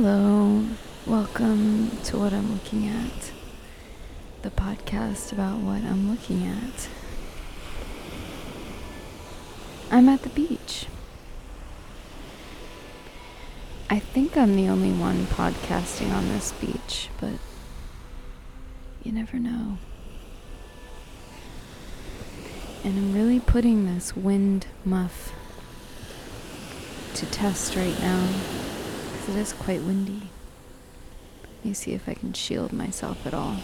Hello, welcome to what I'm looking at. The podcast about what I'm looking at. I'm at the beach. I think I'm the only one podcasting on this beach, but you never know. And I'm really putting this wind muff to test right now it is quite windy. Let me see if I can shield myself at all.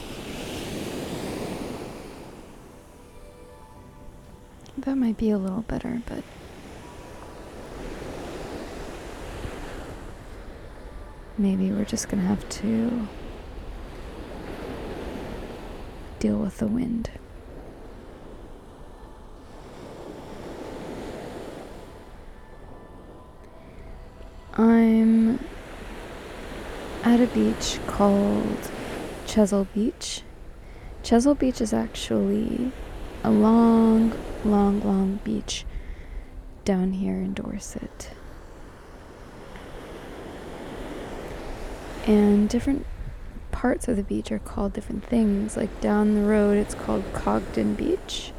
That might be a little better, but. Maybe we're just gonna have to deal with the wind. I'm at a beach called Chesil Beach. Chesil Beach is actually a long, long, long beach down here in Dorset. And different parts of the beach are called different things. Like down the road, it's called Cogden Beach.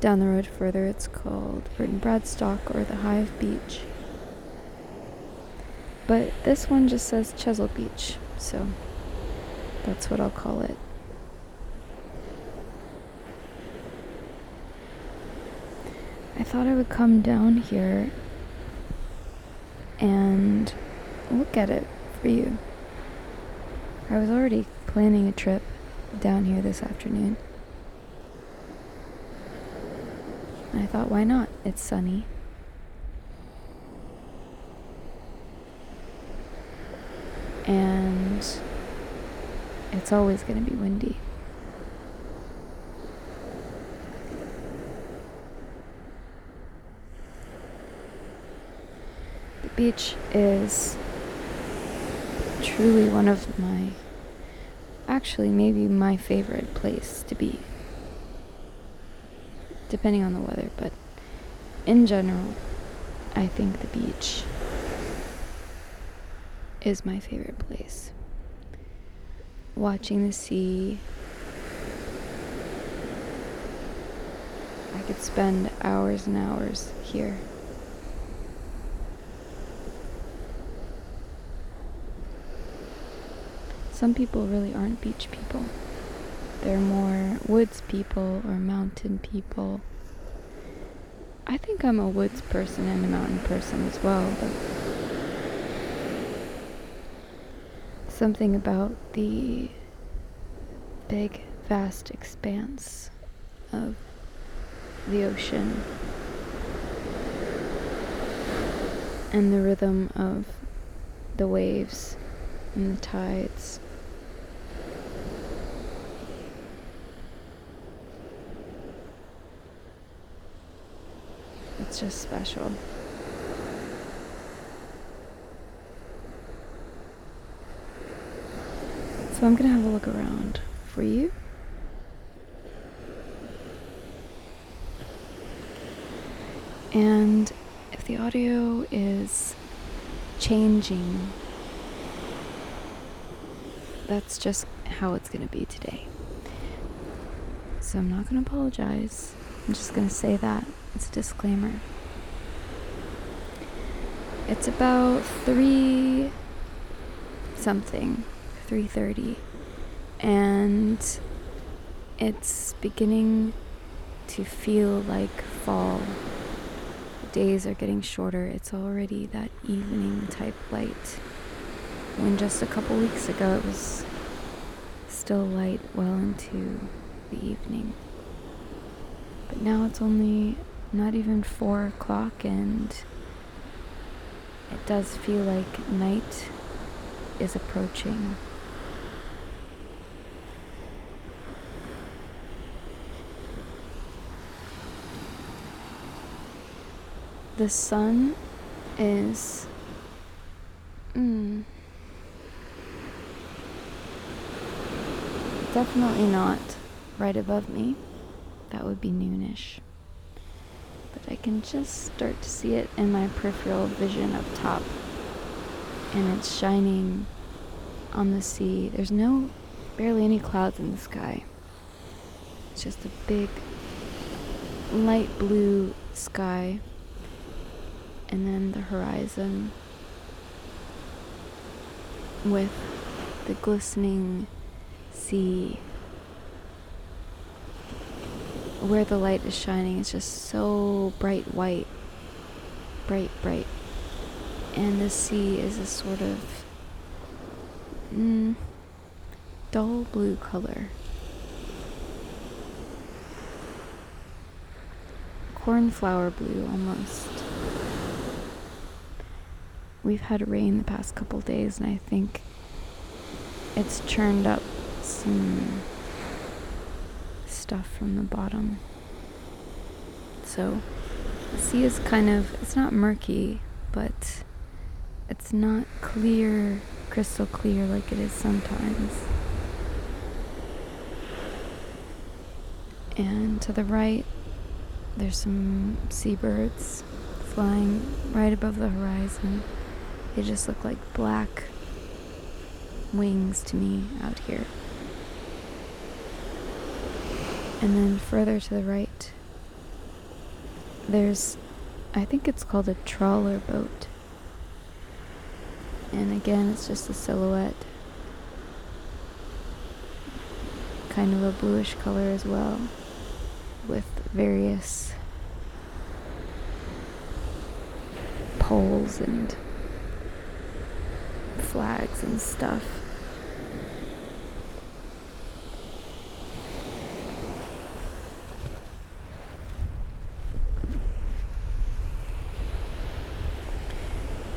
Down the road further, it's called Burton Bradstock or the Hive Beach. But this one just says Chesil Beach, so that's what I'll call it. I thought I would come down here and look at it for you. I was already planning a trip down here this afternoon. I thought, why not? It's sunny. And it's always going to be windy. The beach is truly one of my, actually, maybe my favorite place to be. Depending on the weather, but in general, I think the beach is my favorite place. Watching the sea. I could spend hours and hours here. Some people really aren't beach people. They're more woods people or mountain people. I think I'm a woods person and a mountain person as well, but something about the big, vast expanse of the ocean and the rhythm of the waves and the tides. It's just special. So I'm going to have a look around for you. And if the audio is changing, that's just how it's going to be today. So I'm not going to apologize. I'm just going to say that. It's a disclaimer. It's about 3 something 3:30 and it's beginning to feel like fall. days are getting shorter. It's already that evening type light. When just a couple weeks ago it was still light well into the evening. But now it's only not even four o'clock and it does feel like night is approaching. The sun is. Mm, definitely not right above me. That would be noonish. But I can just start to see it in my peripheral vision up top. and it's shining on the sea. There's no, barely any clouds in the sky. It's just a big light blue sky, and then the horizon with the glistening sea. Where the light is shining is just so bright white bright bright. And the sea is a sort of mm, dull blue color. Cornflower blue almost we've had rain the past couple days and i think it's churned up some stuff from the bottom. So the sea is kind of, it's not murky, but it's not clear, crystal clear like it is sometimes. And to the right, there's some seabirds flying right above the horizon. They just look like black wings to me out here. And then further to the right, there's, I think it's called a trawler boat. And again, it's just a silhouette. Kind of a bluish color as well, with various poles and flags and stuff.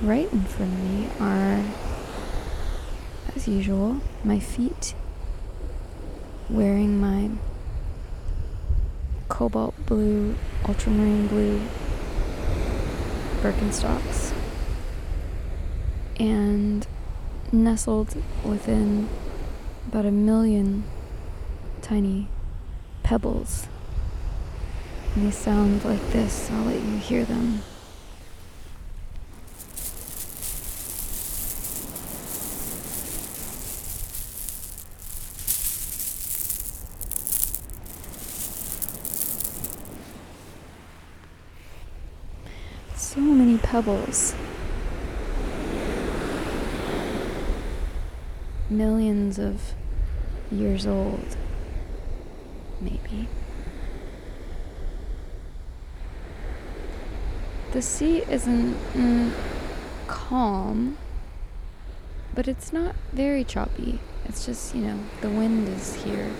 Right in front of me are, as usual, my feet wearing my cobalt blue, ultramarine blue Birkenstocks. And nestled within about a million tiny pebbles. And they sound like this. I'll let you hear them. So many pebbles. Millions of years old, maybe. The sea isn't mm, calm, but it's not very choppy. It's just, you know, the wind is here,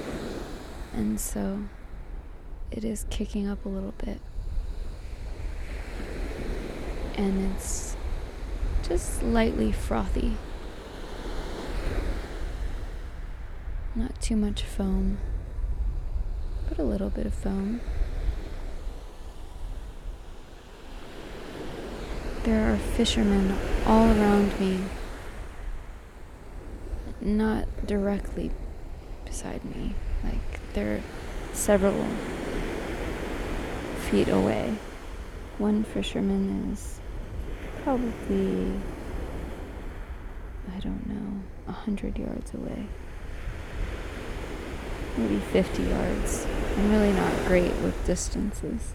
and so it is kicking up a little bit. And it's just lightly frothy. Not too much foam, but a little bit of foam. There are fishermen all around me, not directly beside me, like they're several feet away. One fisherman is probably, I don't know, a hundred yards away maybe 50 yards. I'm really not great with distances.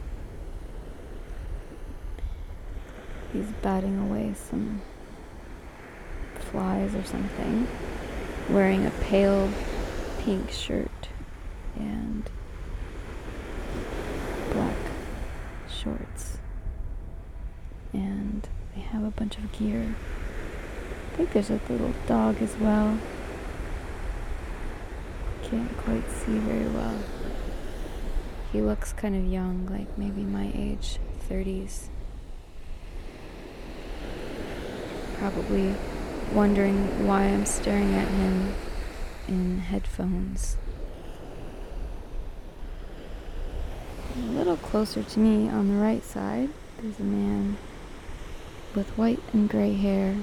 He's batting away some flies or something, wearing a pale pink shirt and black shorts. And they have a bunch of gear. I think there's a little dog as well can't quite see very well. He looks kind of young, like maybe my age, 30s. Probably wondering why I'm staring at him in headphones. A little closer to me on the right side, there's a man with white and gray hair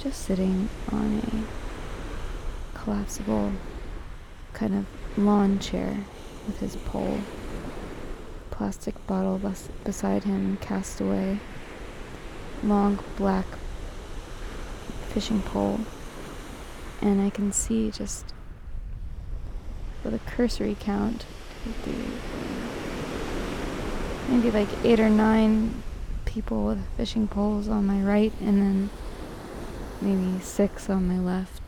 just sitting on a collapsible kind of lawn chair with his pole. Plastic bottle bes- beside him, cast away. Long black fishing pole, and I can see just with a cursory count, maybe like eight or nine people with fishing poles on my right, and then maybe six on my left.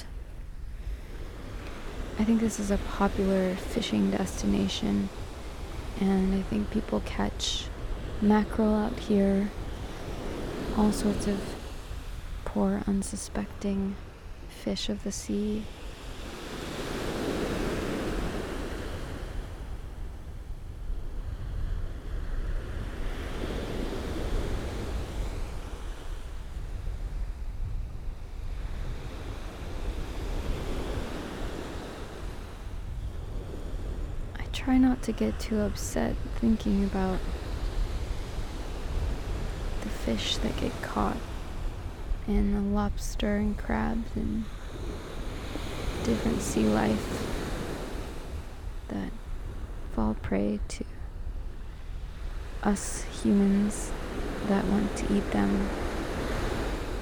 I think this is a popular fishing destination, and I think people catch mackerel out here, all sorts of poor, unsuspecting fish of the sea. I try not to get too upset thinking about the fish that get caught and the lobster and crabs and different sea life that fall prey to us humans that want to eat them.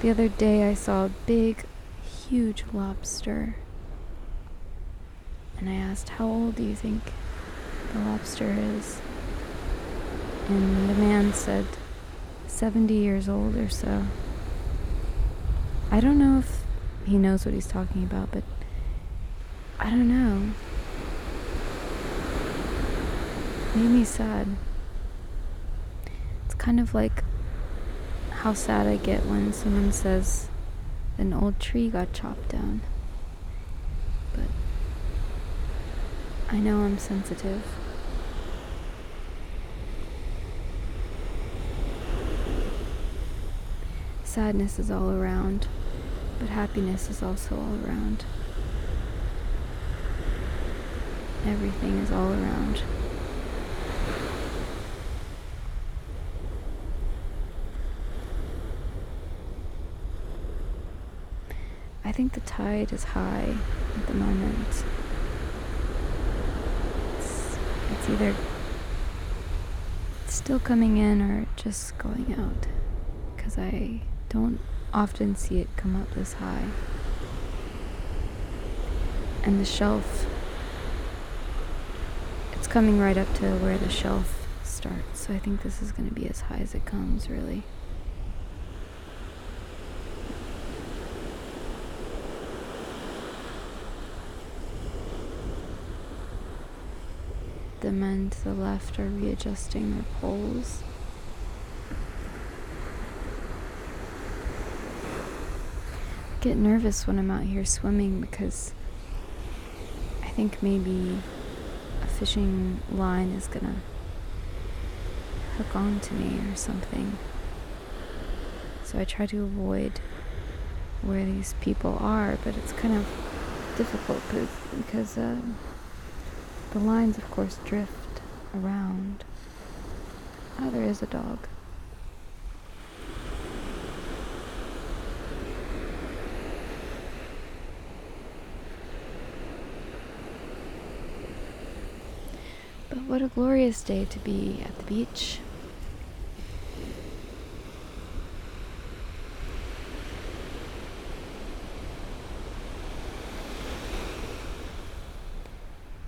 The other day I saw a big, huge lobster. And I asked, How old do you think the lobster is? And the man said, 70 years old or so. I don't know if he knows what he's talking about, but I don't know. Made me sad. It's kind of like how sad I get when someone says an old tree got chopped down. But I know I'm sensitive. Sadness is all around, but happiness is also all around. Everything is all around. I think the tide is high at the moment. It's, it's either still coming in or just going out because I don't often see it come up this high. And the shelf, it's coming right up to where the shelf starts. So I think this is going to be as high as it comes, really. The men to the left are readjusting their poles. I get nervous when I'm out here swimming because I think maybe a fishing line is gonna hook onto me or something. So I try to avoid where these people are, but it's kind of difficult because uh, the lines, of course, drift around. Oh, there is a dog. But what a glorious day to be at the beach.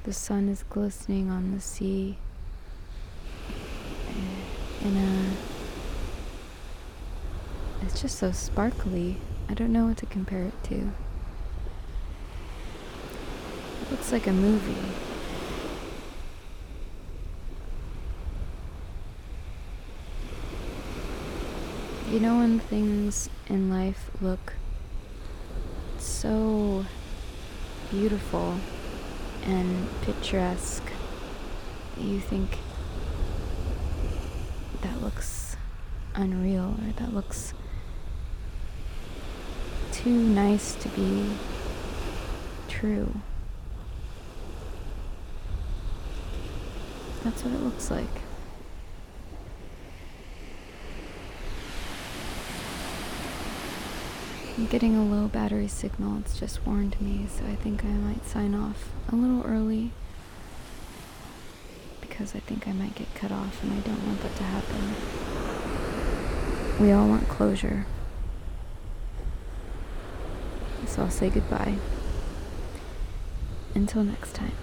The sun is glistening on the sea in a it's just so sparkly. I don't know what to compare it to. It looks like a movie. You know when things in life look so beautiful and picturesque you think that looks unreal or that looks too nice to be true. That's what it looks like. I'm getting a low battery signal. It's just warned me, so I think I might sign off a little early because I think I might get cut off and I don't want that to happen. We all want closure. So I'll say goodbye. Until next time.